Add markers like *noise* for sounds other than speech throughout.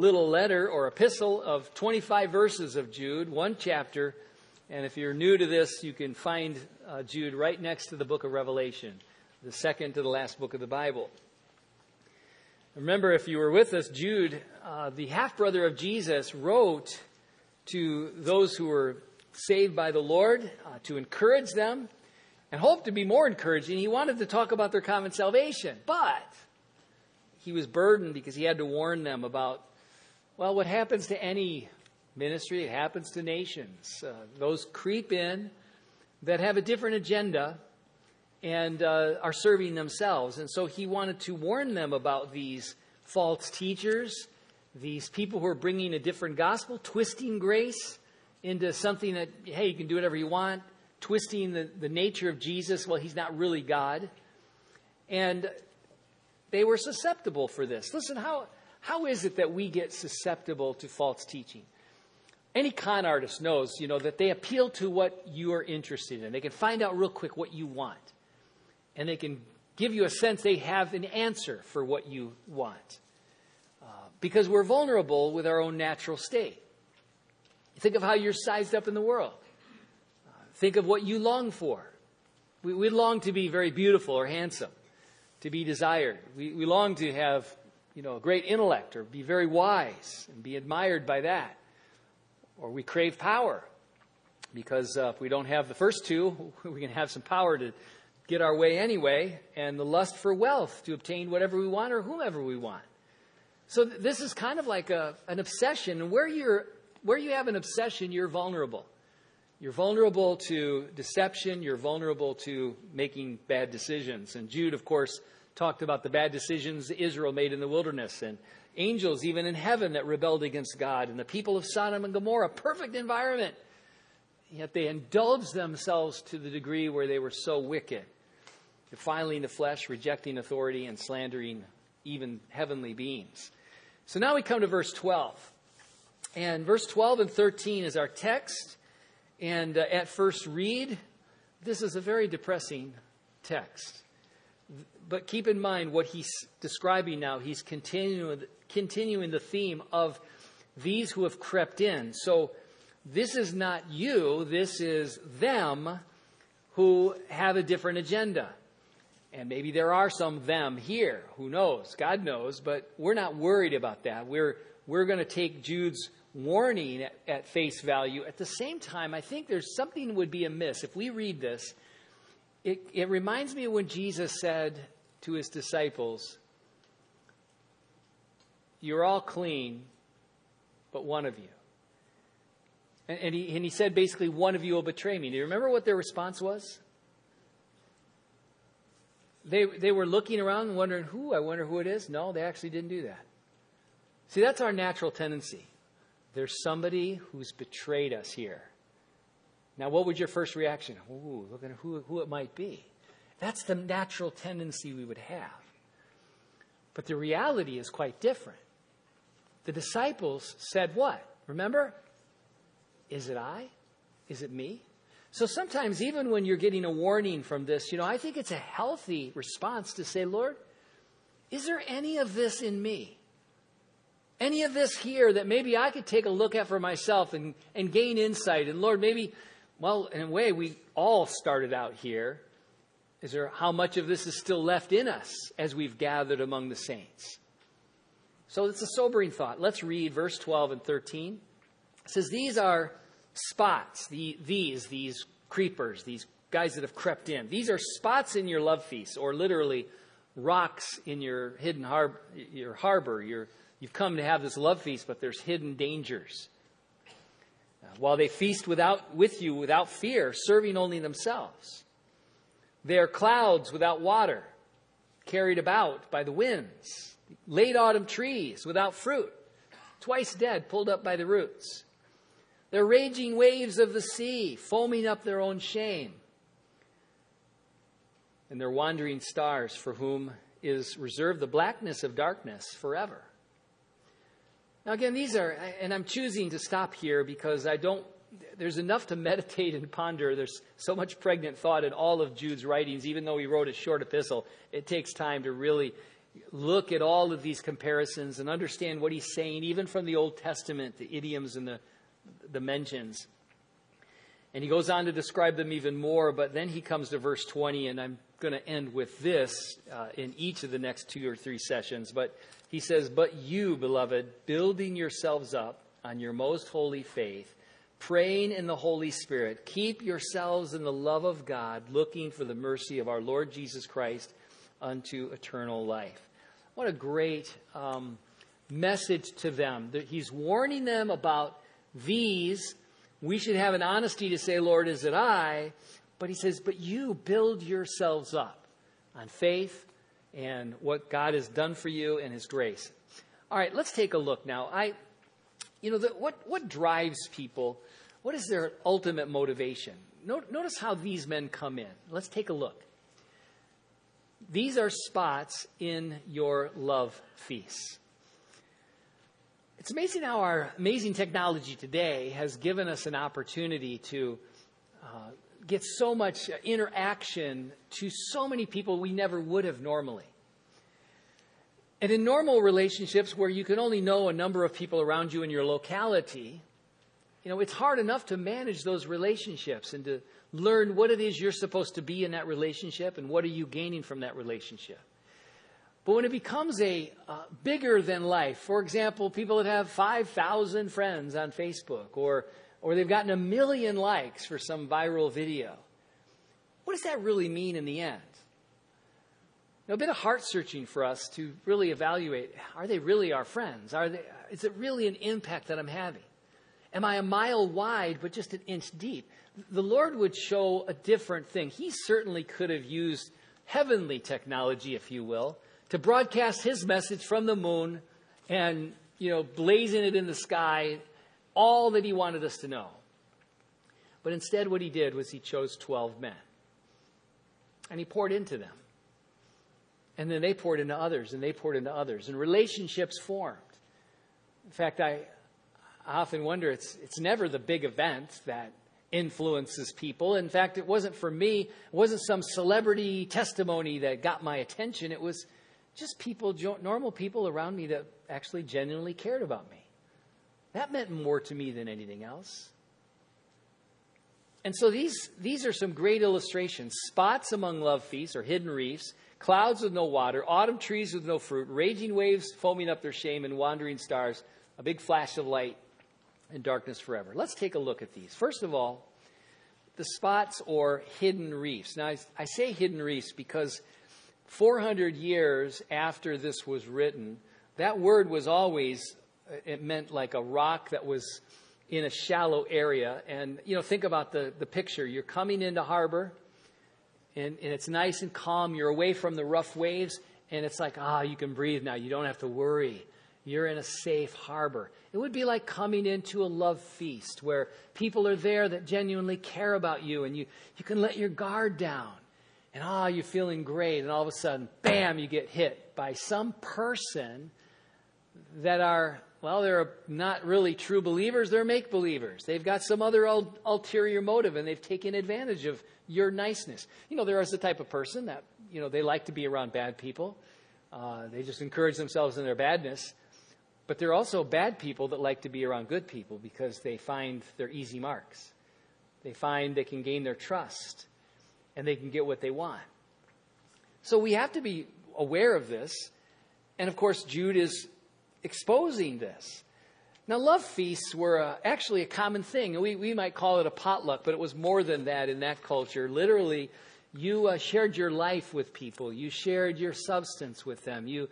little letter or epistle of 25 verses of Jude, one chapter. And if you're new to this, you can find uh, Jude right next to the book of Revelation, the second to the last book of the Bible. Remember, if you were with us, Jude, uh, the half brother of Jesus, wrote to those who were saved by the Lord uh, to encourage them and hope to be more encouraging. He wanted to talk about their common salvation, but he was burdened because he had to warn them about well, what happens to any ministry, it happens to nations. Uh, those creep in that have a different agenda and uh, are serving themselves. And so he wanted to warn them about these false teachers, these people who are bringing a different gospel, twisting grace into something that, hey, you can do whatever you want, twisting the, the nature of Jesus. Well, he's not really God. And they were susceptible for this. Listen, how how is it that we get susceptible to false teaching? Any con artist knows, you know, that they appeal to what you are interested in. They can find out real quick what you want. And they can give you a sense they have an answer for what you want. Uh, because we're vulnerable with our own natural state. Think of how you're sized up in the world. Uh, think of what you long for. We, we, long to be very beautiful or handsome, to be desired. We, we long to have you know, a great intellect or be very wise and be admired by that. Or we crave power because uh, if we don't have the first two, *laughs* we can have some power to get our way anyway, and the lust for wealth to obtain whatever we want or whomever we want. So th- this is kind of like a, an obsession, where you're where you have an obsession, you're vulnerable. You're vulnerable to deception. You're vulnerable to making bad decisions. And Jude, of course, talked about the bad decisions Israel made in the wilderness and angels even in heaven that rebelled against God and the people of Sodom and Gomorrah, perfect environment. Yet they indulged themselves to the degree where they were so wicked, defiling the flesh, rejecting authority, and slandering even heavenly beings. So now we come to verse 12. And verse 12 and 13 is our text. And uh, at first read, this is a very depressing text. But keep in mind what he's describing now. He's continuing, continuing the theme of these who have crept in. So this is not you, this is them who have a different agenda. And maybe there are some them here. Who knows? God knows. But we're not worried about that. We're, we're going to take Jude's warning at, at, face value. At the same time, I think there's something would be amiss. If we read this, it, it reminds me of when Jesus said to his disciples, You're all clean, but one of you. And, and, he, and he said basically, One of you will betray me. Do you remember what their response was? They, they were looking around and wondering, Who? I wonder who it is. No, they actually didn't do that. See, that's our natural tendency. There's somebody who's betrayed us here. Now, what would your first reaction? Ooh, look at who, who it might be. That's the natural tendency we would have. But the reality is quite different. The disciples said, What? Remember? Is it I? Is it me? So sometimes, even when you're getting a warning from this, you know, I think it's a healthy response to say, Lord, is there any of this in me? Any of this here that maybe I could take a look at for myself and, and gain insight? And Lord, maybe, well, in a way, we all started out here. Is there how much of this is still left in us as we've gathered among the saints? So it's a sobering thought. Let's read verse 12 and 13. It says, These are spots, the, these, these creepers, these guys that have crept in. These are spots in your love feast, or literally rocks in your hidden harbor, your harbor. You're, you've come to have this love feast, but there's hidden dangers. While they feast without, with you without fear, serving only themselves. They are clouds without water, carried about by the winds, late autumn trees without fruit, twice dead, pulled up by the roots. They're raging waves of the sea, foaming up their own shame. And they're wandering stars for whom is reserved the blackness of darkness forever. Now, again, these are, and I'm choosing to stop here because I don't, there's enough to meditate and ponder. There's so much pregnant thought in all of Jude's writings, even though he wrote a short epistle. It takes time to really look at all of these comparisons and understand what he's saying, even from the Old Testament, the idioms and the, the mentions. And he goes on to describe them even more, but then he comes to verse 20, and I'm going to end with this uh, in each of the next two or three sessions. But he says, But you, beloved, building yourselves up on your most holy faith, praying in the Holy Spirit, keep yourselves in the love of God, looking for the mercy of our Lord Jesus Christ unto eternal life. What a great um, message to them. He's warning them about these. We should have an honesty to say, Lord, is it I? But he says, but you build yourselves up on faith and what God has done for you and his grace. All right, let's take a look now. I, you know, the, what, what drives people? What is their ultimate motivation? Notice how these men come in. Let's take a look. These are spots in your love feasts. It's amazing how our amazing technology today has given us an opportunity to uh, get so much interaction to so many people we never would have normally. And in normal relationships where you can only know a number of people around you in your locality, you know, it's hard enough to manage those relationships and to learn what it is you're supposed to be in that relationship and what are you gaining from that relationship. But when it becomes a uh, bigger than life, for example, people that have 5,000 friends on Facebook or, or they've gotten a million likes for some viral video, what does that really mean in the end? Now, a bit of heart searching for us to really evaluate are they really our friends? Are they, is it really an impact that I'm having? Am I a mile wide but just an inch deep? the Lord would show a different thing. He certainly could have used heavenly technology, if you will, to broadcast his message from the moon and, you know, blazing it in the sky, all that he wanted us to know. But instead, what he did was he chose 12 men. And he poured into them. And then they poured into others, and they poured into others, and relationships formed. In fact, I, often wonder it's, it's never the big event that influences people. In fact, it wasn't for me, it wasn't some celebrity testimony that got my attention. It was just people, normal people around me that actually genuinely cared about me. That meant more to me than anything else. And so these, these are some great illustrations spots among love feasts or hidden reefs, clouds with no water, autumn trees with no fruit, raging waves foaming up their shame, and wandering stars, a big flash of light and darkness forever. Let's take a look at these. First of all, the spots or hidden reefs. Now, I, I say hidden reefs because 400 years after this was written, that word was always, uh, it meant like a rock that was in a shallow area. And, you know, think about the, the picture. You're coming into harbor, and, and it's nice and calm. You're away from the rough waves, and it's like, ah, you can breathe now. You don't have to worry you're in a safe harbor. It would be like coming into a love feast where people are there that genuinely care about you and you, you can let your guard down. And ah, you're feeling great. And all of a sudden, bam, you get hit by some person that are, well, they're not really true believers, they're make believers. They've got some other ul- ulterior motive and they've taken advantage of your niceness. You know, there is the type of person that, you know, they like to be around bad people. Uh, they just encourage themselves in their badness. But there are also bad people that like to be around good people because they find their easy marks. They find they can gain their trust and they can get what they want. So we have to be aware of this. And of course, Jude is exposing this. Now, love feasts were uh, actually a common thing. We, we might call it a potluck, but it was more than that in that culture. Literally, you uh, shared your life with people, you shared your substance with them, you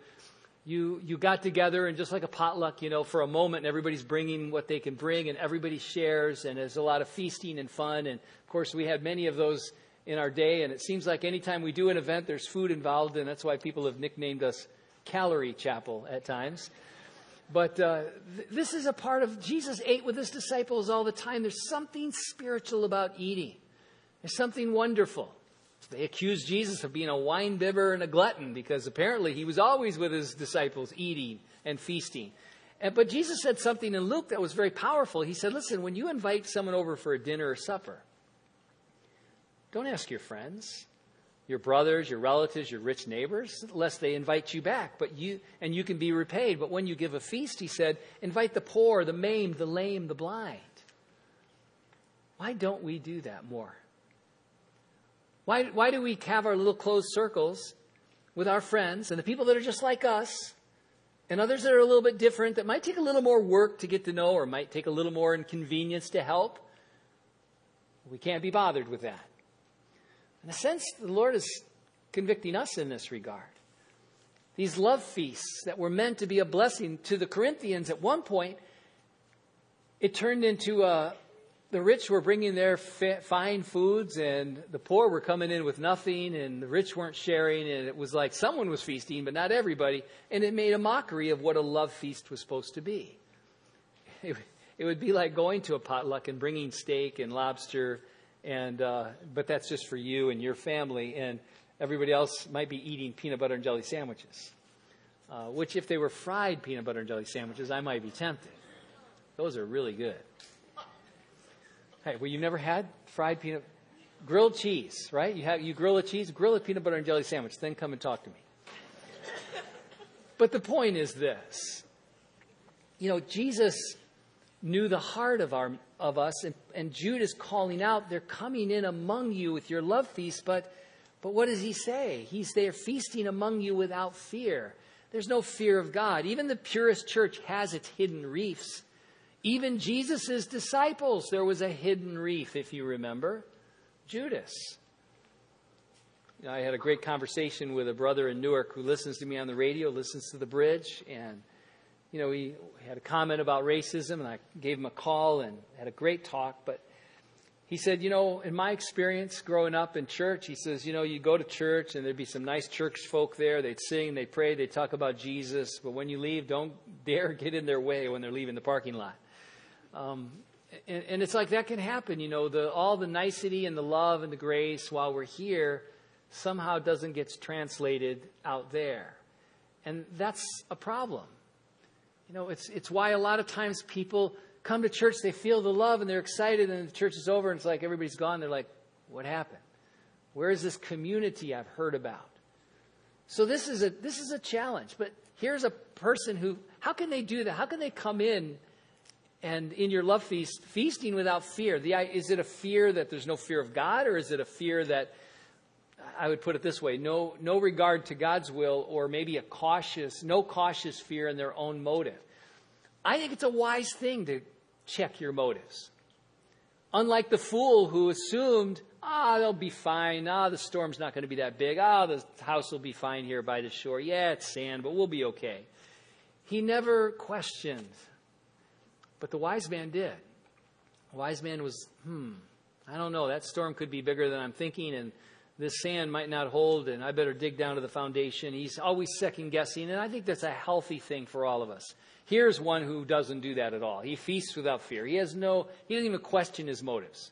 you, you got together and just like a potluck, you know, for a moment, everybody's bringing what they can bring and everybody shares and there's a lot of feasting and fun. And of course, we had many of those in our day. And it seems like anytime we do an event, there's food involved. And that's why people have nicknamed us Calorie Chapel at times. But uh, th- this is a part of Jesus ate with his disciples all the time. There's something spiritual about eating. There's something wonderful. They accused Jesus of being a wine bibber and a glutton because apparently he was always with his disciples eating and feasting. And, but Jesus said something in Luke that was very powerful. He said, Listen, when you invite someone over for a dinner or supper, don't ask your friends, your brothers, your relatives, your rich neighbors, lest they invite you back. But you and you can be repaid. But when you give a feast, he said, invite the poor, the maimed, the lame, the blind. Why don't we do that more? Why, why do we have our little closed circles with our friends and the people that are just like us and others that are a little bit different that might take a little more work to get to know or might take a little more inconvenience to help? We can't be bothered with that. In a sense, the Lord is convicting us in this regard. These love feasts that were meant to be a blessing to the Corinthians at one point, it turned into a, the rich were bringing their fine foods and the poor were coming in with nothing and the rich weren't sharing and it was like someone was feasting but not everybody and it made a mockery of what a love feast was supposed to be *laughs* it, it would be like going to a potluck and bringing steak and lobster and uh, but that's just for you and your family, and everybody else might be eating peanut butter and jelly sandwiches. Uh, which, if they were fried peanut butter and jelly sandwiches, I might be tempted. Those are really good. Hey, well, you never had fried peanut, grilled cheese, right? You have you grill a cheese, grill a peanut butter and jelly sandwich, then come and talk to me. But the point is this. You know, Jesus knew the heart of, our, of us, and, and Jude is calling out, they're coming in among you with your love feast, but, but what does he say? He's there feasting among you without fear. There's no fear of God. Even the purest church has its hidden reefs. Even Jesus' disciples, there was a hidden reef, if you remember Judas. I had a great conversation with a brother in Newark who listens to me on the radio, listens to the bridge, and you know, he had a comment about racism, and I gave him a call and had a great talk. But he said, you know, in my experience growing up in church, he says, you know, you go to church and there'd be some nice church folk there. They'd sing, they'd pray, they'd talk about Jesus. But when you leave, don't *laughs* dare get in their way when they're leaving the parking lot. Um, and, and it's like that can happen, you know, the, all the nicety and the love and the grace while we're here somehow doesn't get translated out there. And that's a problem. You know, it's, it's why a lot of times people come to church, they feel the love and they're excited, and the church is over and it's like everybody's gone. They're like, what happened? Where is this community I've heard about? So this is a this is a challenge. But here's a person who how can they do that? How can they come in and in your love feast feasting without fear? The, is it a fear that there's no fear of God, or is it a fear that I would put it this way no, no regard to God's will, or maybe a cautious, no cautious fear in their own motive. I think it's a wise thing to check your motives. Unlike the fool who assumed, ah, they'll be fine. Ah, the storm's not going to be that big. Ah, the house will be fine here by the shore. Yeah, it's sand, but we'll be okay. He never questioned. But the wise man did. The wise man was, hmm, I don't know. That storm could be bigger than I'm thinking, and this sand might not hold and I better dig down to the foundation. He's always second guessing, and I think that's a healthy thing for all of us. Here's one who doesn't do that at all. He feasts without fear. He has no, he doesn't even question his motives.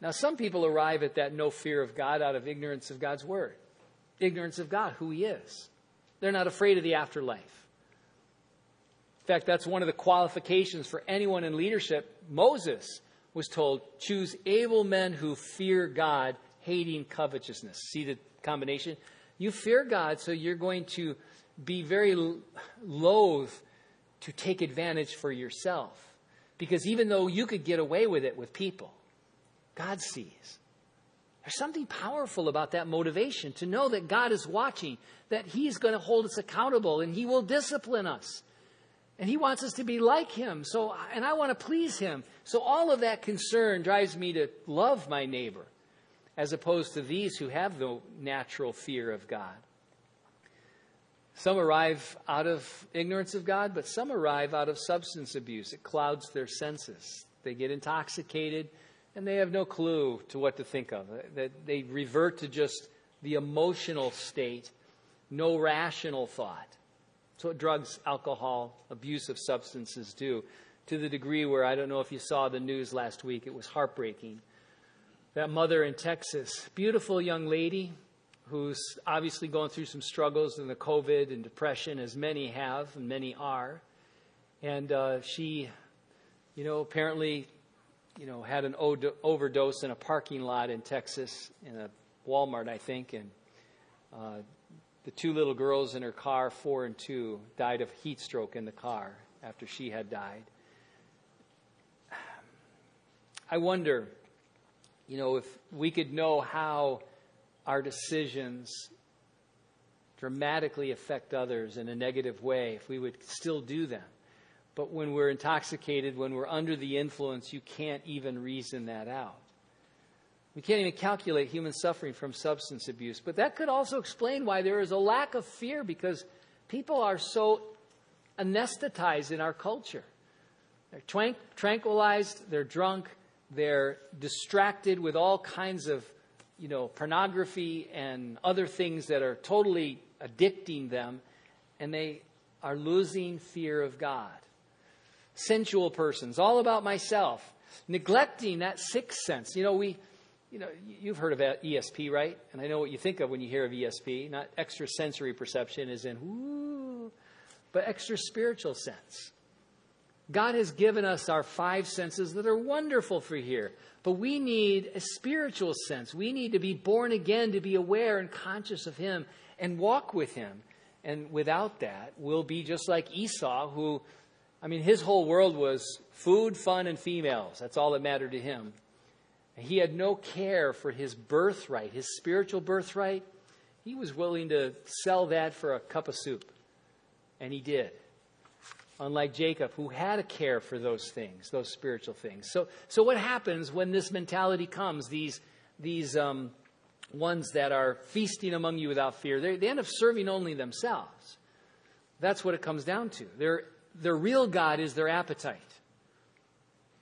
Now, some people arrive at that no fear of God out of ignorance of God's word, ignorance of God, who he is. They're not afraid of the afterlife. In fact, that's one of the qualifications for anyone in leadership. Moses was told, choose able men who fear God, hating covetousness. See the combination? You fear God, so you're going to be very loath to take advantage for yourself. Because even though you could get away with it with people, God sees. There's something powerful about that motivation to know that God is watching, that He's going to hold us accountable and He will discipline us. And he wants us to be like him. So, and I want to please him. So all of that concern drives me to love my neighbor as opposed to these who have no natural fear of God. Some arrive out of ignorance of God, but some arrive out of substance abuse. It clouds their senses. They get intoxicated and they have no clue to what to think of. That they revert to just the emotional state, no rational thought. That's what drugs, alcohol, abuse of substances do. To the degree where I don't know if you saw the news last week, it was heartbreaking. That mother in Texas, beautiful young lady who's obviously going through some struggles in the COVID and depression, as many have and many are. And uh, she, you know, apparently, you know, had an overdose in a parking lot in Texas, in a Walmart, I think, and uh, the two little girls in her car, four and two, died of heat stroke in the car after she had died. I wonder, you know, if we could know how our decisions dramatically affect others in a negative way, if we would still do them. But when we're intoxicated, when we're under the influence, you can't even reason that out. We can't even calculate human suffering from substance abuse. But that could also explain why there is a lack of fear because people are so anesthetized in our culture. They're tranquilized, they're drunk, they're distracted with all kinds of, you know, pornography and other things that are totally addicting them, and they are losing fear of God. Sensual persons, all about myself, neglecting that sixth sense. You know, we you know, you've heard of ESP, right? And I know what you think of when you hear of ESP. Not extrasensory perception is in, whoo, but extra spiritual sense. God has given us our five senses that are wonderful for here. But we need a spiritual sense. We need to be born again to be aware and conscious of Him and walk with Him. And without that, we'll be just like Esau, who, I mean, his whole world was food, fun, and females. That's all that mattered to him. He had no care for his birthright, his spiritual birthright. He was willing to sell that for a cup of soup. And he did. Unlike Jacob, who had a care for those things, those spiritual things. So, so what happens when this mentality comes? These, these um, ones that are feasting among you without fear, they, they end up serving only themselves. That's what it comes down to. Their, their real God is their appetite,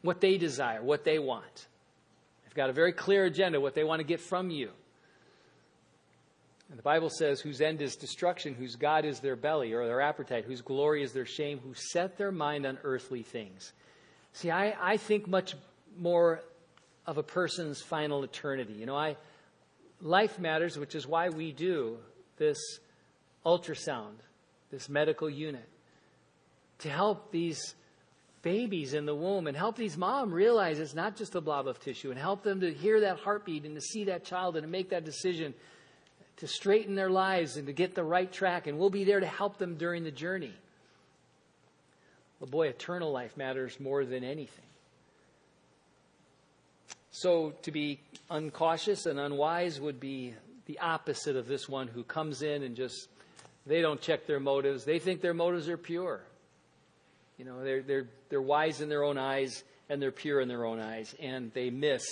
what they desire, what they want. They've got a very clear agenda, what they want to get from you. And the Bible says, whose end is destruction, whose God is their belly or their appetite, whose glory is their shame, who set their mind on earthly things. See, I, I think much more of a person's final eternity. You know, I life matters, which is why we do this ultrasound, this medical unit, to help these babies in the womb and help these moms realize it's not just a blob of tissue and help them to hear that heartbeat and to see that child and to make that decision to straighten their lives and to get the right track. And we'll be there to help them during the journey. Well, boy, eternal life matters more than anything. So to be uncautious and unwise would be the opposite of this one who comes in and just, they don't check their motives. They think their motives are pure. You know, they're, they're, they're wise in their own eyes and they're pure in their own eyes, and they miss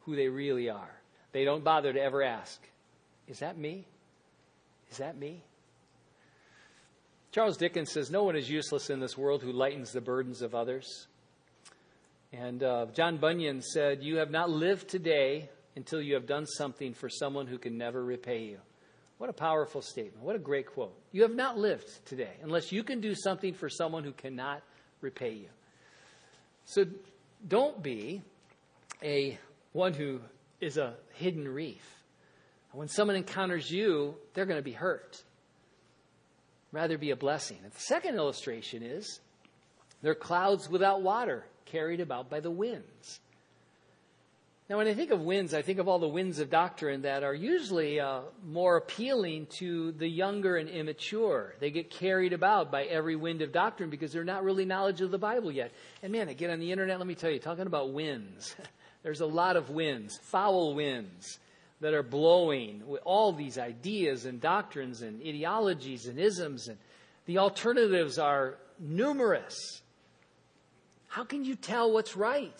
who they really are. They don't bother to ever ask, Is that me? Is that me? Charles Dickens says, No one is useless in this world who lightens the burdens of others. And uh, John Bunyan said, You have not lived today until you have done something for someone who can never repay you. What a powerful statement. What a great quote. You have not lived today unless you can do something for someone who cannot repay you. So don't be a one who is a hidden reef. When someone encounters you, they're going to be hurt. Rather be a blessing. And the second illustration is they're clouds without water carried about by the winds. Now, when I think of winds, I think of all the winds of doctrine that are usually uh, more appealing to the younger and immature. They get carried about by every wind of doctrine because they're not really knowledge of the Bible yet. And man, I get on the internet, let me tell you, talking about winds. *laughs* There's a lot of winds, foul winds that are blowing with all these ideas and doctrines and ideologies and isms, and the alternatives are numerous. How can you tell what's right?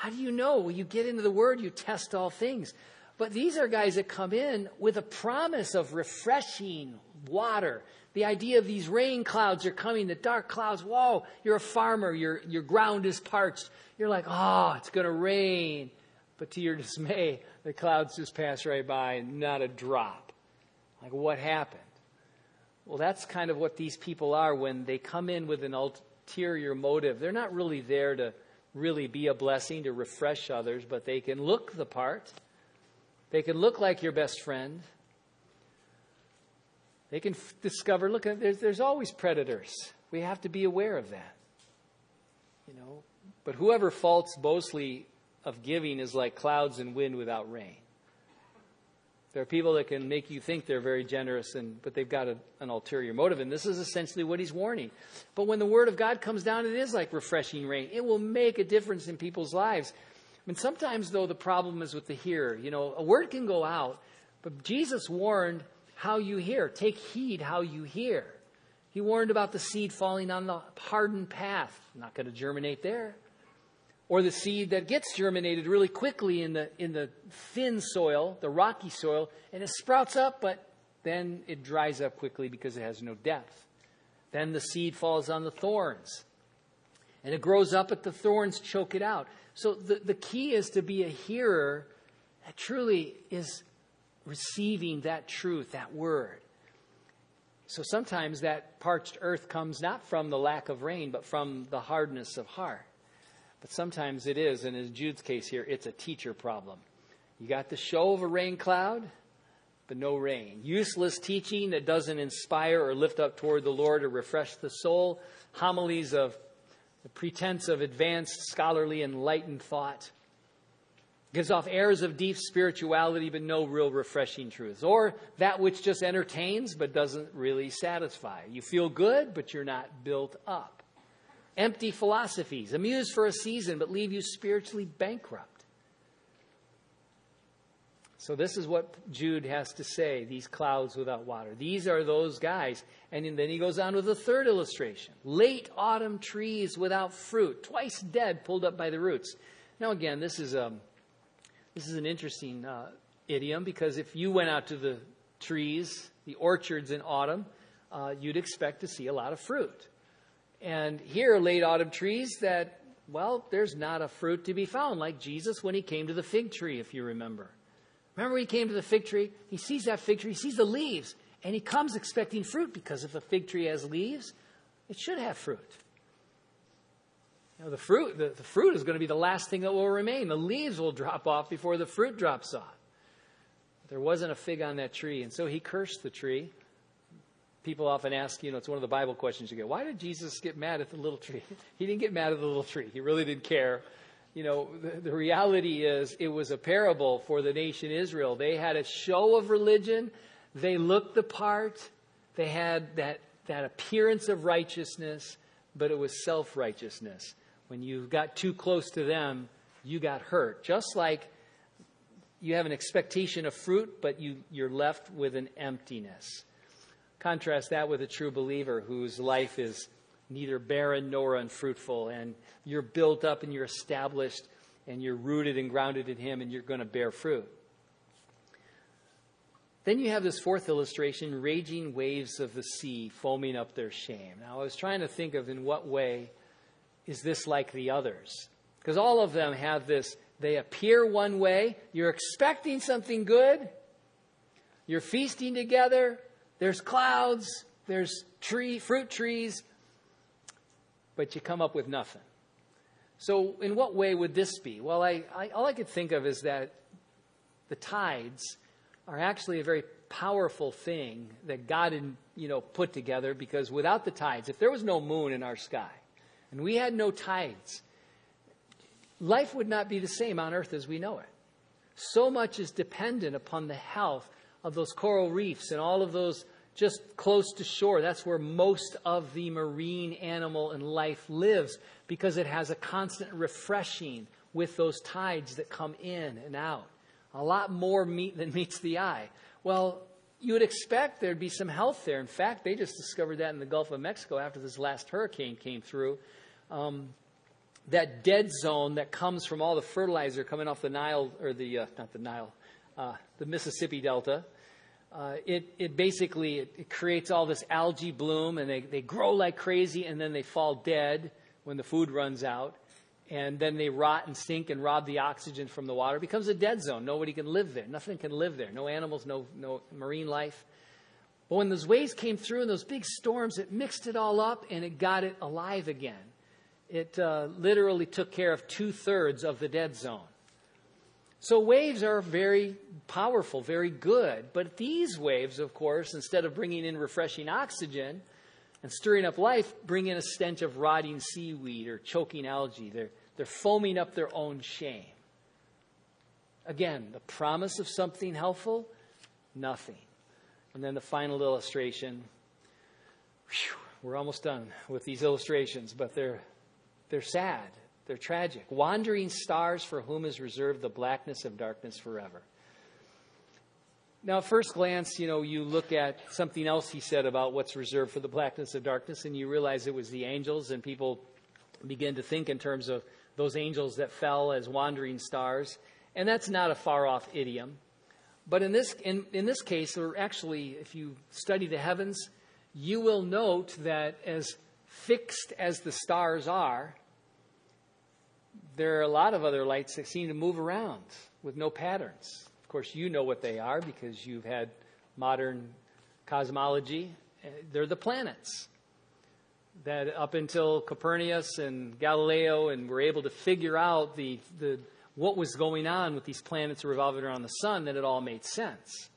How do you know? Well, you get into the Word, you test all things. But these are guys that come in with a promise of refreshing water. The idea of these rain clouds are coming, the dark clouds. Whoa, you're a farmer, your, your ground is parched. You're like, oh, it's going to rain. But to your dismay, the clouds just pass right by not a drop. Like, what happened? Well, that's kind of what these people are when they come in with an ulterior motive. They're not really there to really be a blessing, to refresh others, but they can look the part. They can look like your best friend. They can f- discover, look, uh, there's, there's always predators. We have to be aware of that. You know, but whoever faults boastly of giving is like clouds and wind without rain. There are people that can make you think they're very generous, and, but they've got a, an ulterior motive. And this is essentially what he's warning. But when the Word of God comes down, it is like refreshing rain. It will make a difference in people's lives. I mean, sometimes, though, the problem is with the hearer. You know, a word can go out, but Jesus warned how you hear. Take heed how you hear. He warned about the seed falling on the hardened path. Not going to germinate there or the seed that gets germinated really quickly in the, in the thin soil, the rocky soil, and it sprouts up, but then it dries up quickly because it has no depth. Then the seed falls on the thorns, and it grows up, but the thorns choke it out. So the, the key is to be a hearer that truly is receiving that truth, that word. So sometimes that parched earth comes not from the lack of rain, but from the hardness of heart. But sometimes it is, and in Jude's case here, it's a teacher problem. You got the show of a rain cloud, but no rain. Useless teaching that doesn't inspire or lift up toward the Lord or refresh the soul. Homilies of the pretense of advanced scholarly enlightened thought. Gives off airs of deep spirituality, but no real refreshing truths. Or that which just entertains, but doesn't really satisfy. You feel good, but you're not built up empty philosophies, amuse for a season, but leave you spiritually bankrupt. So, this is what Jude has to say these clouds without water. These are those guys. And then he goes on with the third illustration late autumn trees without fruit, twice dead, pulled up by the roots. Now, again, this is, um, this is an interesting uh, idiom because if you went out to the trees, the orchards in autumn, uh, you'd expect to see a lot of fruit. And here, late autumn trees that, well, there's not a fruit to be found, like Jesus when he came to the fig tree, if you remember. Remember, he came to the fig tree, he sees that fig tree, he sees the leaves, and he comes expecting fruit because if a fig tree has leaves, it should have fruit. You know, the fruit, the, the fruit is going to be the last thing that will remain. The leaves will drop off before the fruit drops off. There wasn't a fig on that tree, and so he cursed the tree people often ask, you know, it's one of the Bible questions you get. Why did Jesus get mad at the little tree? *laughs* he didn't get mad at the little tree. He really didn't care. You know, the, the, reality is it was a parable for the nation Israel. They had a show of religion. They looked the part. They had that, that appearance of righteousness, but it was self righteousness. When you got too close to them, you got hurt. Just like you have an expectation of fruit, but you, you're left with an emptiness. Contrast that with a true believer whose life is neither barren nor unfruitful, and you're built up and you're established and you're rooted and grounded in Him, and you're going to bear fruit. Then you have this fourth illustration raging waves of the sea foaming up their shame. Now, I was trying to think of in what way is this like the others? Because all of them have this, they appear one way, you're expecting something good, you're feasting together, there's clouds, there's tree, fruit trees, but you come up with nothing. So, in what way would this be? Well, I, I, all I could think of is that the tides are actually a very powerful thing that God had, you know, put together because without the tides, if there was no moon in our sky and we had no tides, life would not be the same on earth as we know it. So much is dependent upon the health of those coral reefs and all of those just close to shore. That's where most of the marine animal and life lives because it has a constant refreshing with those tides that come in and out. A lot more meat than *laughs* meets the eye. Well, you would expect there'd be some health there. In fact, they just discovered that in the Gulf of Mexico after this last hurricane came through. Um, that dead zone that comes from all the fertilizer coming off the Nile, or the, uh, not the Nile, uh, the Mississippi Delta, uh, it, it basically it, it, creates all this algae bloom and they, they grow like crazy and then they fall dead when the food runs out. And then they rot and sink and rob the oxygen from the water. It becomes a dead zone. Nobody can live there. Nothing can live there. No animals no, no marine life. But when those waves came through and those big storms, it mixed it all up and it got it alive again. It uh, literally took care of two thirds of the dead zone. So waves are very powerful, very good. But these waves, of course, instead of bringing in refreshing oxygen and stirring up life, bring in a stench of rotting seaweed or choking algae. They're, they're foaming up their own shame. Again, the promise of something helpful, nothing. And then the final illustration. Whew, we're almost done with these illustrations, but they're, they're sad. They're tragic. Wandering stars for whom is reserved the blackness of darkness forever. Now, at first glance, you know, you look at something else he said about what's reserved for the blackness of darkness, and you realize it was the angels, and people begin to think in terms of those angels that fell as wandering stars. And that's not a far off idiom. But in this, in, in this case, or actually, if you study the heavens, you will note that as fixed as the stars are, there are a lot of other lights that seem to move around with no patterns. Of course, you know what they are because you've had modern cosmology. Uh, they're the planets that up until Copernicus and Galileo and were able to figure out the, the what was going on with these planets revolving around the sun, that it all made sense.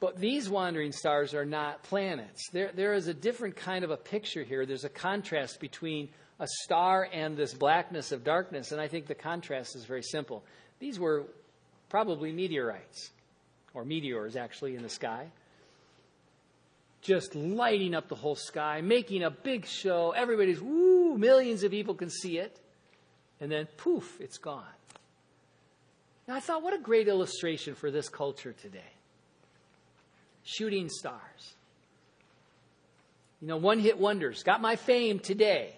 But these wandering stars are not planets. There, there is a different kind of a picture here. There's a contrast between a star and this blackness of darkness, and I think the contrast is very simple. These were probably meteorites, or meteors actually, in the sky. Just lighting up the whole sky, making a big show. Everybody's, woo, millions of people can see it and then poof, it's gone. Now I thought, what a great illustration for this culture today. Shooting stars. You know, one hit wonders. Got my fame today.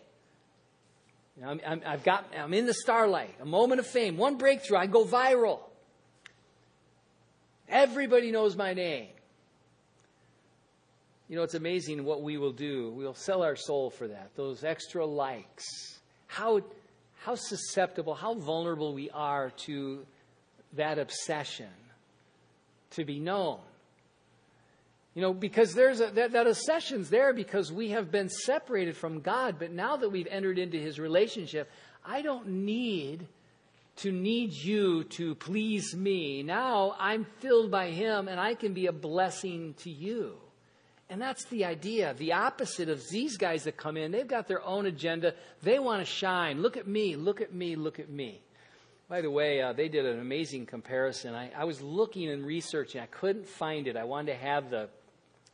You know, I'm, i have got, I'm in the starlight, a moment of fame, one breakthrough, I go viral. Everybody knows my name. You know, it's amazing what we will do. We'll sell our soul for that, those extra likes. How how susceptible, how vulnerable we are to that obsession to be known. You know, because there's a, that, that obsession's there because we have been separated from God, but now that we've entered into His relationship, I don't need to need you to please me. Now I'm filled by Him and I can be a blessing to you. And that's the idea. The opposite of these guys that come in, they've got their own agenda. They want to shine. Look at me, look at me, look at me. By the way, uh, they did an amazing comparison. I, I was looking and researching, I couldn't find it. I wanted to have the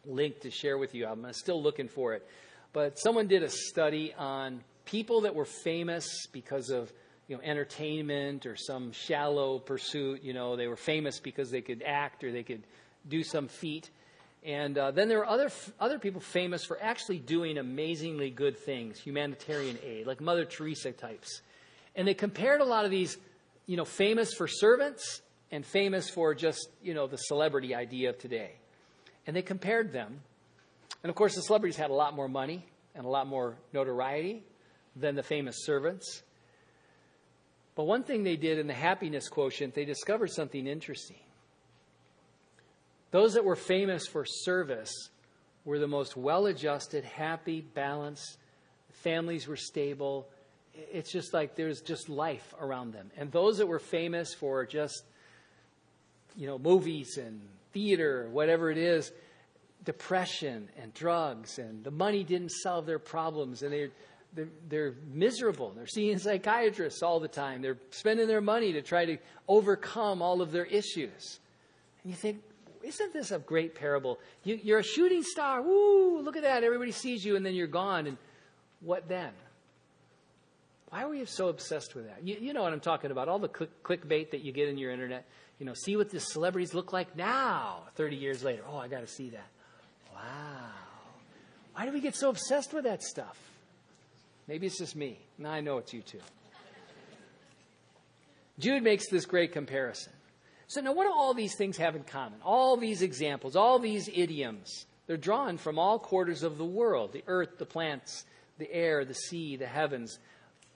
link to share with you. I'm still looking for it. But someone did a study on people that were famous because of you know entertainment or some shallow pursuit. You know, they were famous because they could act or they could do some feat. And uh, then there are other, other people famous for actually doing amazingly good things, humanitarian aid, like Mother Teresa types. And they compared a lot of these, you know, famous for servants and famous for just, you know, the celebrity idea of today. And they compared them. And of course, the celebrities had a lot more money and a lot more notoriety than the famous servants. But one thing they did in the happiness quotient, they discovered something interesting. Those that were famous for service were the most well adjusted, happy, balanced. Families were stable. It's just like there's just life around them. And those that were famous for just, you know, movies and theater, whatever it is, depression and drugs, and the money didn't solve their problems, and they're, they're, they're, miserable. They're seeing psychiatrists all the time. They're spending their money to try to overcome all of their issues. And you think, isn't this a great parable? You, are a shooting star. Woo, look at that. Everybody sees you, and then you're gone. And what then? Why are we so obsessed with that? You, you know what I'm talking about. All the click, clickbait that you get in your internet. You know, see what the celebrities look like now, 30 years later. Oh, I got to see that. Wow. Why do we get so obsessed with that stuff? Maybe it's just me. Now I know it's you too. Jude makes this great comparison. So now what do all these things have in common? All these examples, all these idioms, they're drawn from all quarters of the world the earth, the plants, the air, the sea, the heavens.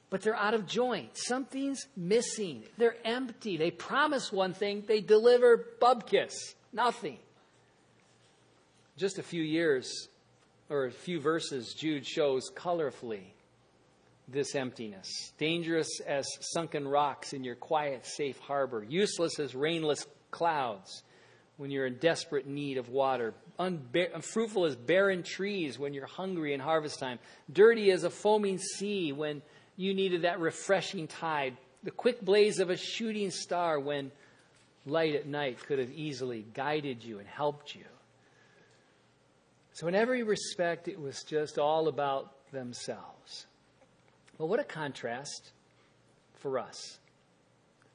But they're out of joint. Something's missing. They're empty. They promise one thing, they deliver bubkiss, nothing. just a few years or a few verses, Jude shows colorfully this emptiness. Dangerous as sunken rocks in your quiet, safe harbor, useless as rainless clouds when you're in desperate need of water, unfruitful as barren trees when you're hungry in harvest time, dirty as a foaming sea when you needed that refreshing tide, the quick blaze of a shooting star when light at night could have easily guided you and helped you. So, in every respect, it was just all about themselves. Well, what a contrast for us.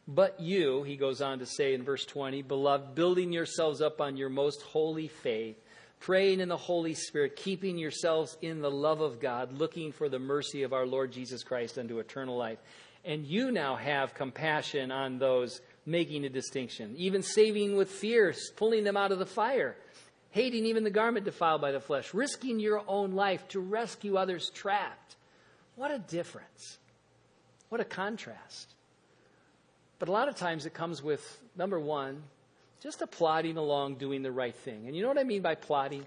But you, he goes on to say in verse 20, beloved, building yourselves up on your most holy faith, praying in the Holy Spirit, keeping yourselves in the love of God, looking for the mercy of our Lord Jesus Christ unto eternal life. And you now have compassion on those making a distinction, even saving with fear, pulling them out of the fire, hating even the garment defiled by the flesh, risking your own life to rescue others trapped. What a difference. What a contrast. But a lot of times it comes with, number one, just a plodding along doing the right thing. And you know what I mean by plodding?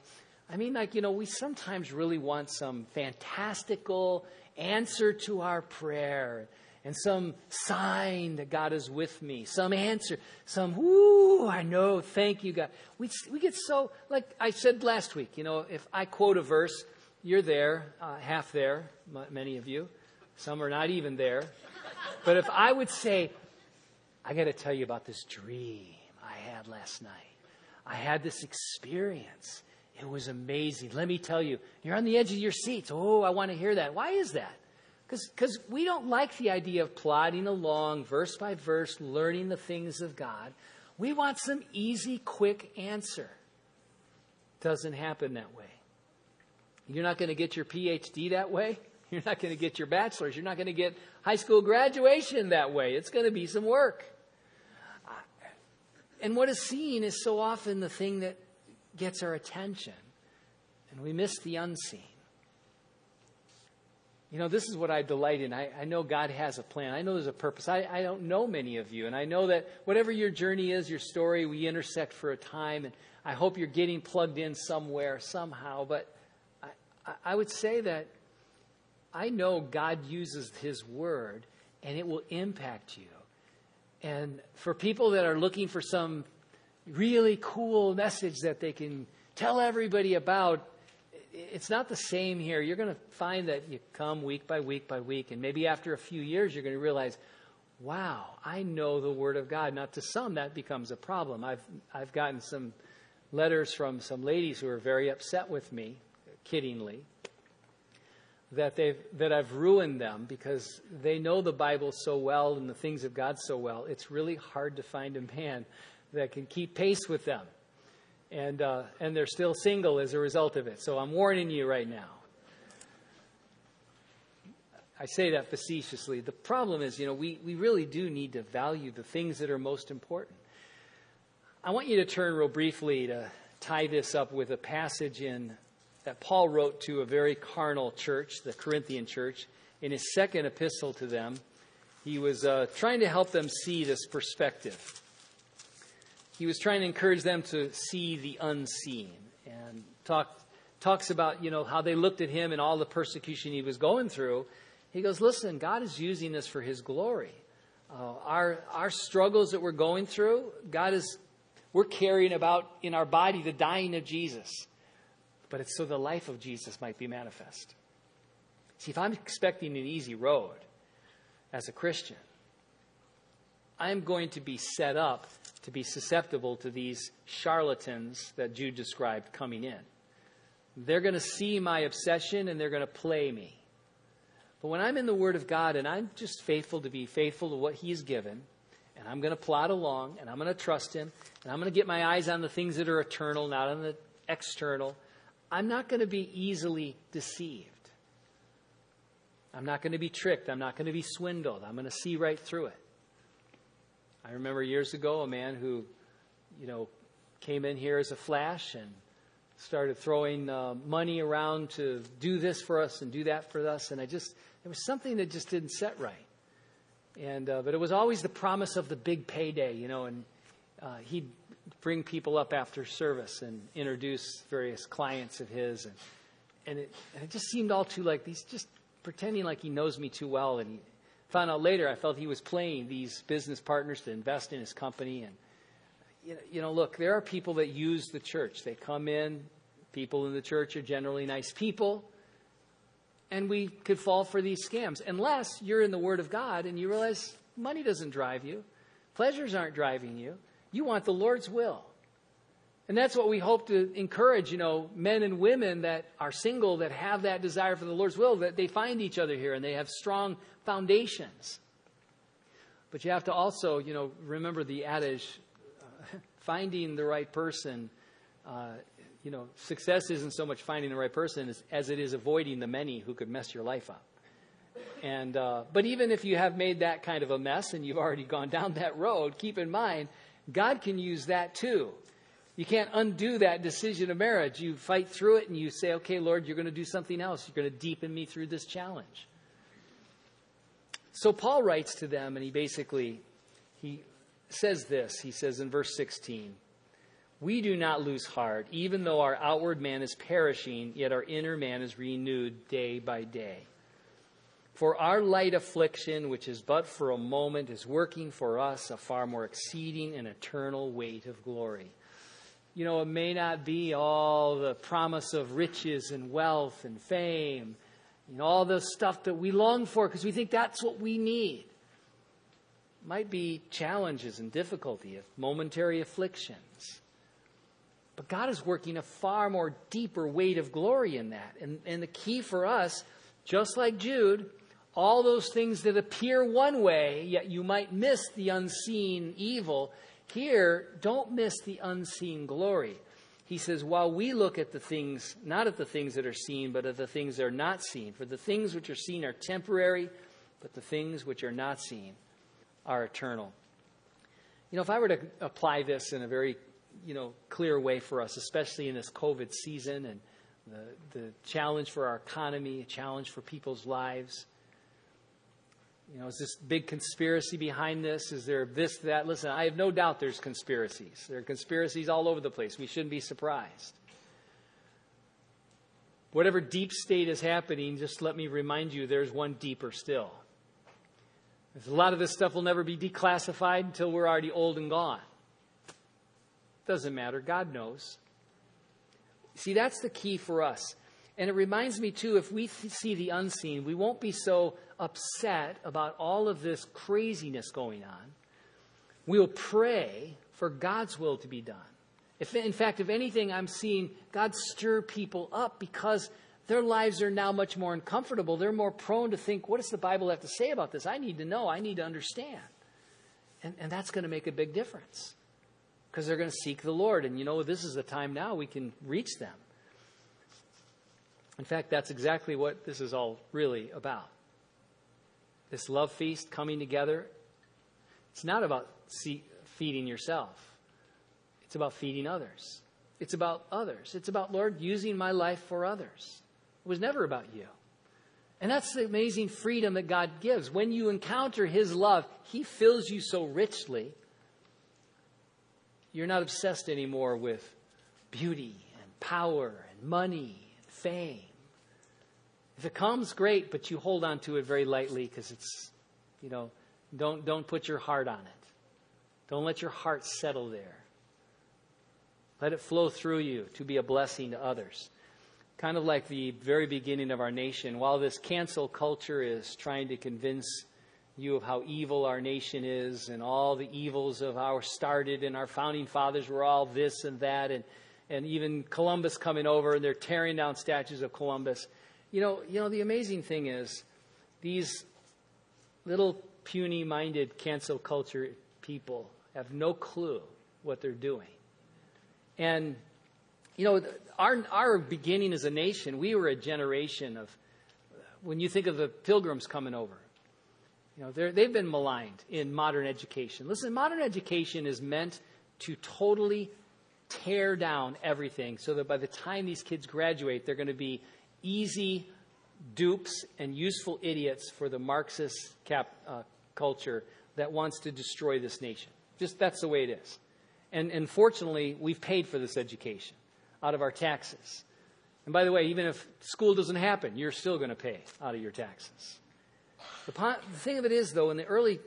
I mean, like, you know, we sometimes really want some fantastical answer to our prayer and some sign that God is with me, some answer, some, whoo, I know, thank you, God. We, we get so, like I said last week, you know, if I quote a verse, you're there, uh, half there, many of you. Some are not even there. But if I would say, I got to tell you about this dream Last night. I had this experience. It was amazing. Let me tell you, you're on the edge of your seats. Oh, I want to hear that. Why is that? Because we don't like the idea of plodding along verse by verse, learning the things of God. We want some easy, quick answer. Doesn't happen that way. You're not going to get your PhD that way. You're not going to get your bachelor's. You're not going to get high school graduation that way. It's going to be some work. And what is seen is so often the thing that gets our attention, and we miss the unseen. You know, this is what I delight in. I, I know God has a plan. I know there's a purpose. I, I don't know many of you, and I know that whatever your journey is, your story, we intersect for a time, and I hope you're getting plugged in somewhere, somehow. But I, I would say that I know God uses His Word, and it will impact you. And for people that are looking for some really cool message that they can tell everybody about, it's not the same here. You're going to find that you come week by week by week, and maybe after a few years, you're going to realize, wow, I know the Word of God. Now, to some, that becomes a problem. I've, I've gotten some letters from some ladies who are very upset with me, kiddingly, that they've that I've ruined them because they know the Bible so well and the things of God so well. It's really hard to find a man that can keep pace with them, and uh, and they're still single as a result of it. So I'm warning you right now. I say that facetiously. The problem is, you know, we, we really do need to value the things that are most important. I want you to turn real briefly to tie this up with a passage in that Paul wrote to a very carnal church, the Corinthian church, in his second epistle to them. He was uh, trying to help them see this perspective. He was trying to encourage them to see the unseen and talk, talks about you know how they looked at him and all the persecution he was going through. He goes, "Listen, God is using this for His glory. Uh, our our struggles that we're going through, God is we're carrying about in our body the dying of Jesus." But it's so the life of Jesus might be manifest. See, if I'm expecting an easy road as a Christian, I'm going to be set up to be susceptible to these charlatans that Jude described coming in. They're going to see my obsession and they're going to play me. But when I'm in the Word of God and I'm just faithful to be faithful to what He's given, and I'm going to plod along and I'm going to trust Him, and I'm going to get my eyes on the things that are eternal, not on the external, I'm not going to be easily deceived. I'm not going to be tricked. I'm not going to be swindled. I'm going to see right through it. I remember years ago a man who, you know, came in here as a flash and started throwing uh, money around to do this for us and do that for us. And I just, there was something that just didn't set right. And, uh, but it was always the promise of the big payday, you know, and uh, he'd bring people up after service and introduce various clients of his. And, and, it, and it just seemed all too like he's just pretending like he knows me too well. And he found out later I felt he was playing these business partners to invest in his company. And, you know, you know, look, there are people that use the church. They come in, people in the church are generally nice people. And we could fall for these scams unless you're in the Word of God and you realize money doesn't drive you, pleasures aren't driving you. You want the Lord's will. And that's what we hope to encourage, you know, men and women that are single that have that desire for the Lord's will, that they find each other here and they have strong foundations. But you have to also, you know, remember the adage uh, *laughs* finding the right person. Uh, you know, success isn't so much finding the right person as, as, it is avoiding the many who could mess your life up. And, uh, but even if you have made that kind of a mess and you've already gone down that road, keep in mind, God can use that too. You can't undo that decision of marriage. You fight through it and you say, okay, Lord, you're going to do something else. You're going to deepen me through this challenge. So Paul writes to them and he basically he says this. He says in verse 16, "We do not lose heart, even though our outward man is perishing, yet our inner man is renewed day by day." For our light affliction, which is but for a moment, is working for us a far more exceeding and eternal weight of glory. You know, it may not be all the promise of riches and wealth and fame, and all the stuff that we long for because we think that's what we need. It might be challenges and difficulty, momentary afflictions. But God is working a far more deeper weight of glory in that. And, and the key for us, just like Jude, all those things that appear one way, yet you might miss the unseen evil. Here, don't miss the unseen glory. He says, while we look at the things, not at the things that are seen, but at the things that are not seen. For the things which are seen are temporary, but the things which are not seen are eternal. You know, if I were to apply this in a very, you know, clear way for us, especially in this COVID season and the, the challenge for our economy, a challenge for people's lives, you know, is this big conspiracy behind this? Is there this, that? Listen, I have no doubt there's conspiracies. There are conspiracies all over the place. We shouldn't be surprised. Whatever deep state is happening, just let me remind you there's one deeper still. There's a lot of this stuff will never be declassified until we're already old and gone. Doesn't matter. God knows. See, that's the key for us. And it reminds me, too, if we see the unseen, we won't be so upset about all of this craziness going on. We'll pray for God's will to be done. If, in fact, if anything, I'm seeing God stir people up because their lives are now much more uncomfortable. They're more prone to think, what does the Bible have to say about this? I need to know. I need to understand. And, and that's going to make a big difference because they're going to seek the Lord. And you know, this is the time now we can reach them. In fact, that's exactly what this is all really about. This love feast coming together, it's not about feeding yourself, it's about feeding others. It's about others. It's about, Lord, using my life for others. It was never about you. And that's the amazing freedom that God gives. When you encounter His love, He fills you so richly. You're not obsessed anymore with beauty and power and money and fame. If it comes, great, but you hold on to it very lightly because it's, you know, don't, don't put your heart on it. Don't let your heart settle there. Let it flow through you to be a blessing to others. Kind of like the very beginning of our nation, while this cancel culture is trying to convince you of how evil our nation is and all the evils of our started and our founding fathers were all this and that and and even Columbus coming over and they're tearing down statues of Columbus. You know, you know the amazing thing is these little puny minded cancel culture people have no clue what they're doing. And you know, our our beginning as a nation, we were a generation of when you think of the pilgrims coming over, you know, they've been maligned in modern education. Listen, modern education is meant to totally tear down everything so that by the time these kids graduate, they're going to be easy dupes and useful idiots for the Marxist cap, uh, culture that wants to destroy this nation. Just that's the way it is. And, and fortunately, we've paid for this education out of our taxes. And by the way, even if school doesn't happen, you're still going to pay out of your taxes. The, po- the thing of it is, though, when the early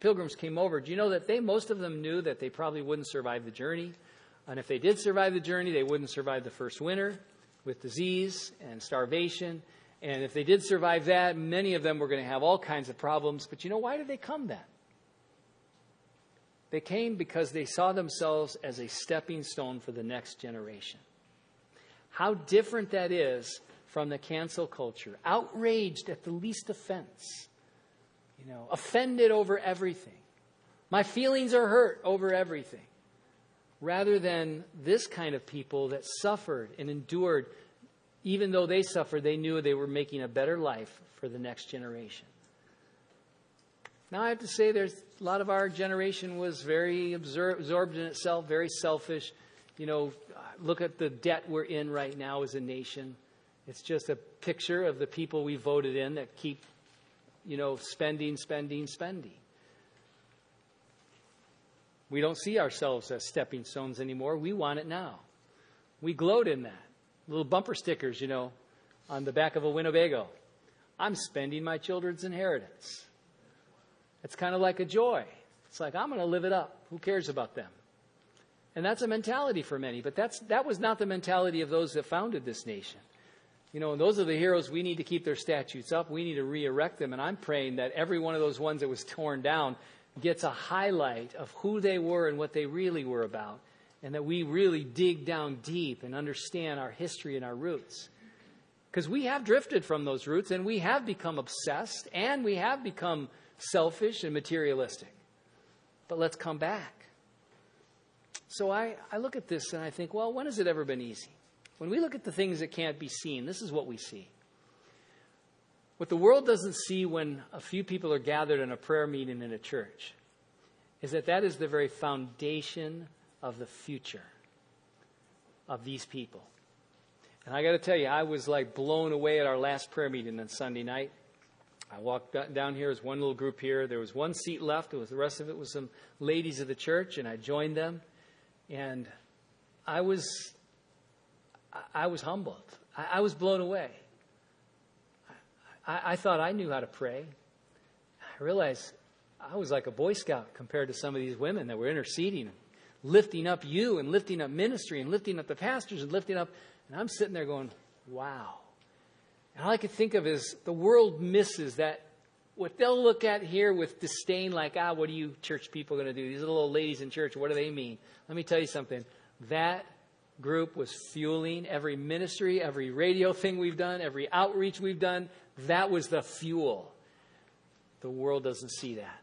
pilgrims came over, do you know that they, most of them knew that they probably wouldn't survive the journey? And if they did survive the journey, they wouldn't survive the first winter with disease and starvation. And if they did survive that, many of them were going to have all kinds of problems. But you know, why did they come then? They came because they saw themselves as a stepping stone for the next generation. How different that is from the cancel culture, outraged at the least offense, you know, offended over everything. My feelings are hurt over everything. Rather than this kind of people that suffered and endured, even though they suffered, they knew they were making a better life for the next generation. Now, I have to say, there's a lot of our generation was very absorbed in itself, very selfish. You know, look at the debt we're in right now as a nation. It's just a picture of the people we voted in that keep, you know, spending, spending, spending. We don't see ourselves as stepping stones anymore. We want it now. We gloat in that. Little bumper stickers, you know, on the back of a Winnebago. I'm spending my children's inheritance. It's kind of like a joy. It's like, I'm going to live it up. Who cares about them? And that's a mentality for many, but that's, that was not the mentality of those that founded this nation. You know, and those are the heroes we need to keep their statutes up. We need to re erect them. And I'm praying that every one of those ones that was torn down gets a highlight of who they were and what they really were about. And that we really dig down deep and understand our history and our roots. Because we have drifted from those roots and we have become obsessed and we have become selfish and materialistic. But let's come back. So I, I look at this and I think, well, when has it ever been easy? When we look at the things that can't be seen, this is what we see. What the world doesn't see when a few people are gathered in a prayer meeting in a church is that that is the very foundation of the future of these people. And I got to tell you, I was like blown away at our last prayer meeting on Sunday night. I walked down here, as one little group here. There was one seat left. It was the rest of it was some ladies of the church, and I joined them. And I was, I was humbled. I, I was blown away. I, I thought I knew how to pray. I realized I was like a Boy Scout compared to some of these women that were interceding, lifting up you and lifting up ministry and lifting up the pastors and lifting up. And I'm sitting there going, wow. And all I could think of is the world misses that. What they'll look at here with disdain, like, ah, what are you church people going to do? These little old ladies in church, what do they mean? Let me tell you something. That group was fueling every ministry, every radio thing we've done, every outreach we've done. That was the fuel. The world doesn't see that.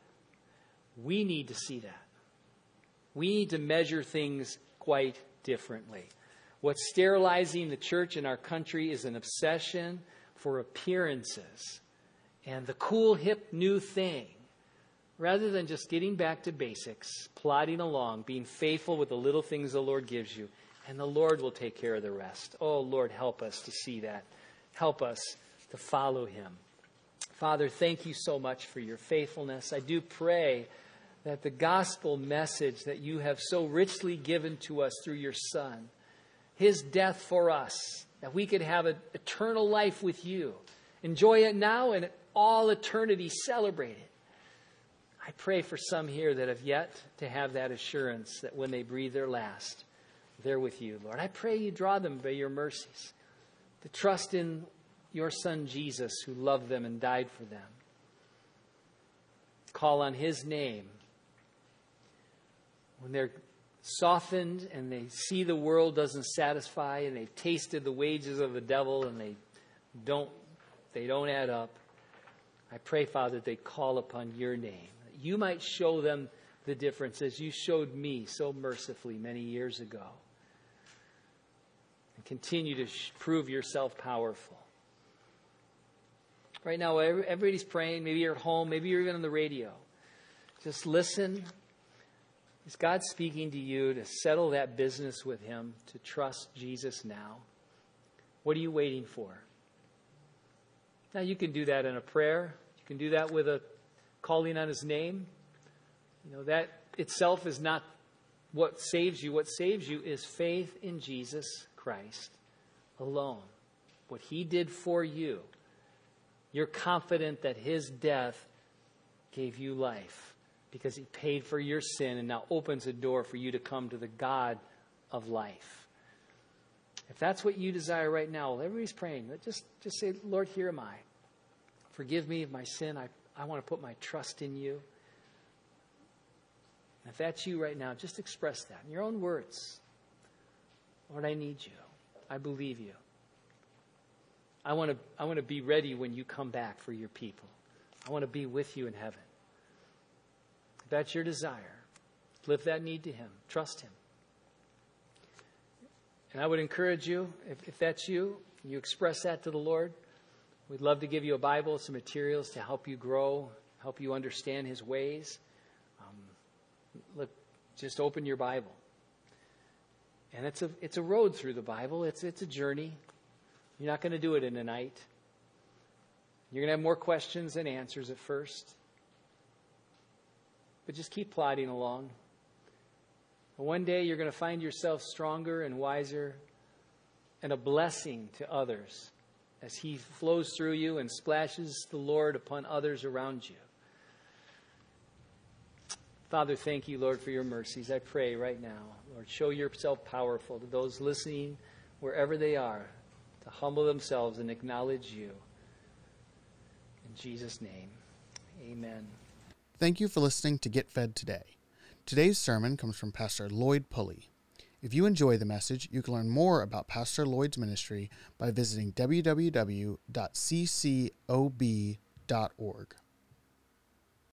We need to see that. We need to measure things quite differently. What's sterilizing the church in our country is an obsession for appearances and the cool, hip, new thing. Rather than just getting back to basics, plodding along, being faithful with the little things the Lord gives you, and the Lord will take care of the rest. Oh, Lord, help us to see that. Help us to follow Him. Father, thank you so much for your faithfulness. I do pray that the gospel message that you have so richly given to us through your Son, His death for us, that we could have an eternal life with you, enjoy it now and all eternity celebrate it. I pray for some here that have yet to have that assurance that when they breathe their last, they're with you, Lord. I pray you draw them by your mercies to trust in your Son Jesus, who loved them and died for them. Call on his name. When they're softened and they see the world doesn't satisfy and they've tasted the wages of the devil and they don't they don't add up I pray, Father, that they call upon your name. You might show them the difference as you showed me so mercifully many years ago. And continue to prove yourself powerful. Right now, everybody's praying. Maybe you're at home. Maybe you're even on the radio. Just listen. Is God speaking to you to settle that business with Him, to trust Jesus now? What are you waiting for? Now, you can do that in a prayer. You can do that with a calling on his name. You know, that itself is not what saves you. What saves you is faith in Jesus Christ alone. What he did for you. You're confident that his death gave you life because he paid for your sin and now opens a door for you to come to the God of life. If that's what you desire right now, well, everybody's praying. Just, just say, Lord, here am I. Forgive me of my sin. I, I want to put my trust in you. If that's you right now, just express that in your own words. Lord, I need you. I believe you. I want to, I want to be ready when you come back for your people. I want to be with you in heaven. If that's your desire, lift that need to Him. Trust Him. And I would encourage you, if, if that's you, you express that to the Lord. We'd love to give you a Bible, some materials to help you grow, help you understand His ways. Um, look, just open your Bible. And it's a, it's a road through the Bible, it's, it's a journey. You're not going to do it in a night. You're going to have more questions than answers at first. But just keep plodding along. One day you're going to find yourself stronger and wiser and a blessing to others as He flows through you and splashes the Lord upon others around you. Father, thank you, Lord, for your mercies. I pray right now, Lord, show yourself powerful to those listening wherever they are to humble themselves and acknowledge you. In Jesus' name, amen. Thank you for listening to Get Fed Today. Today's sermon comes from Pastor Lloyd Pulley. If you enjoy the message, you can learn more about Pastor Lloyd's ministry by visiting www.ccob.org.